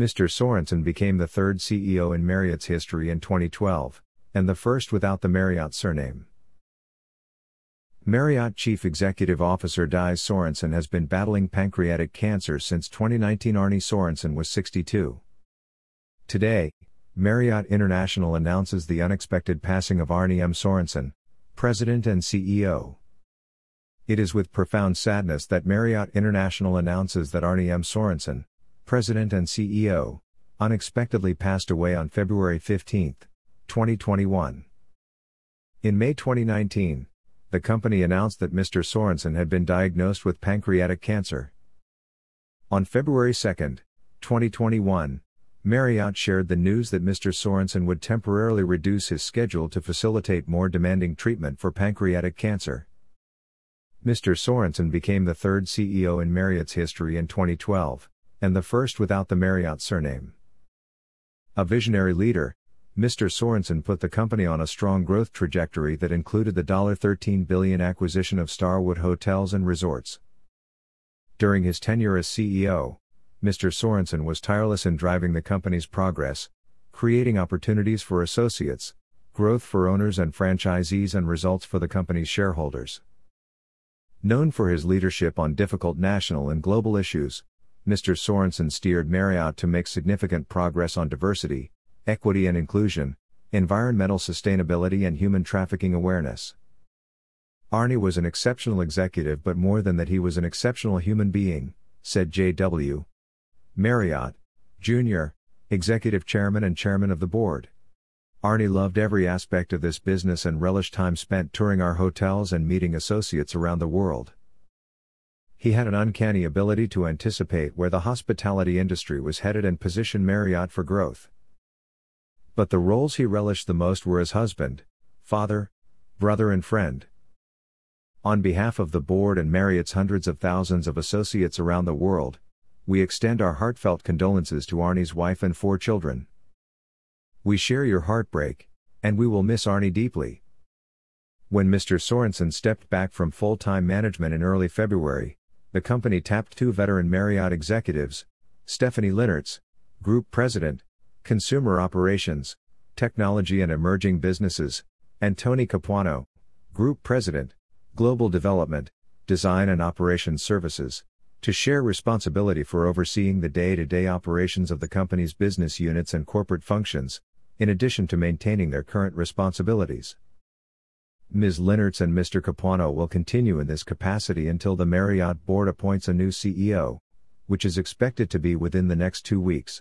Mr. Sorenson became the third CEO in Marriott's history in 2012, and the first without the Marriott surname. Marriott Chief Executive Officer Dys Sorenson has been battling pancreatic cancer since 2019. Arne Sorenson was 62. Today, Marriott International announces the unexpected passing of Arne M. Sorenson, President and CEO. It is with profound sadness that Marriott International announces that Arne M. Sorenson, President and CEO, unexpectedly passed away on February 15, 2021. In May 2019, the company announced that Mr. Sorenson had been diagnosed with pancreatic cancer. On February 2, 2021, Marriott shared the news that Mr. Sorenson would temporarily reduce his schedule to facilitate more demanding treatment for pancreatic cancer. Mr. Sorenson became the third CEO in Marriott's history in 2012, and the first without the Marriott surname. A visionary leader, Mr. Sorenson put the company on a strong growth trajectory that included the $13 billion acquisition of Starwood Hotels and Resorts. During his tenure as CEO, Mr. Sorenson was tireless in driving the company's progress, creating opportunities for associates, growth for owners and franchisees, and results for the company's shareholders. Known for his leadership on difficult national and global issues, Mr. Sorenson steered Marriott to make significant progress on diversity, equity and inclusion, environmental sustainability, and human trafficking awareness. Arne was an exceptional executive, but more than that, he was an exceptional human being, said J.W. Marriott, Jr., Executive Chairman and Chairman of the Board. Arne loved every aspect of this business and relished time spent touring our hotels and meeting associates around the world. He had an uncanny ability to anticipate where the hospitality industry was headed and position Marriott for growth. But the roles he relished the most were as husband, father, brother, and friend. On behalf of the board and Marriott's hundreds of thousands of associates around the world, we extend our heartfelt condolences to Arne's wife and four children. We share your heartbreak, and we will miss Arne deeply. When Mr. Sorenson stepped back from full time management in early February, the company tapped two veteran Marriott executives, Stephanie Linnartz, Group President, Consumer Operations, Technology and Emerging Businesses, and Tony Capuano, Group President, Global Development, Design and Operations Services, to share responsibility for overseeing the day to day operations of the company's business units and corporate functions, in addition to maintaining their current responsibilities. Ms. Linnartz and Mr. Capuano will continue in this capacity until the Marriott board appoints a new CEO, which is expected to be within the next two weeks.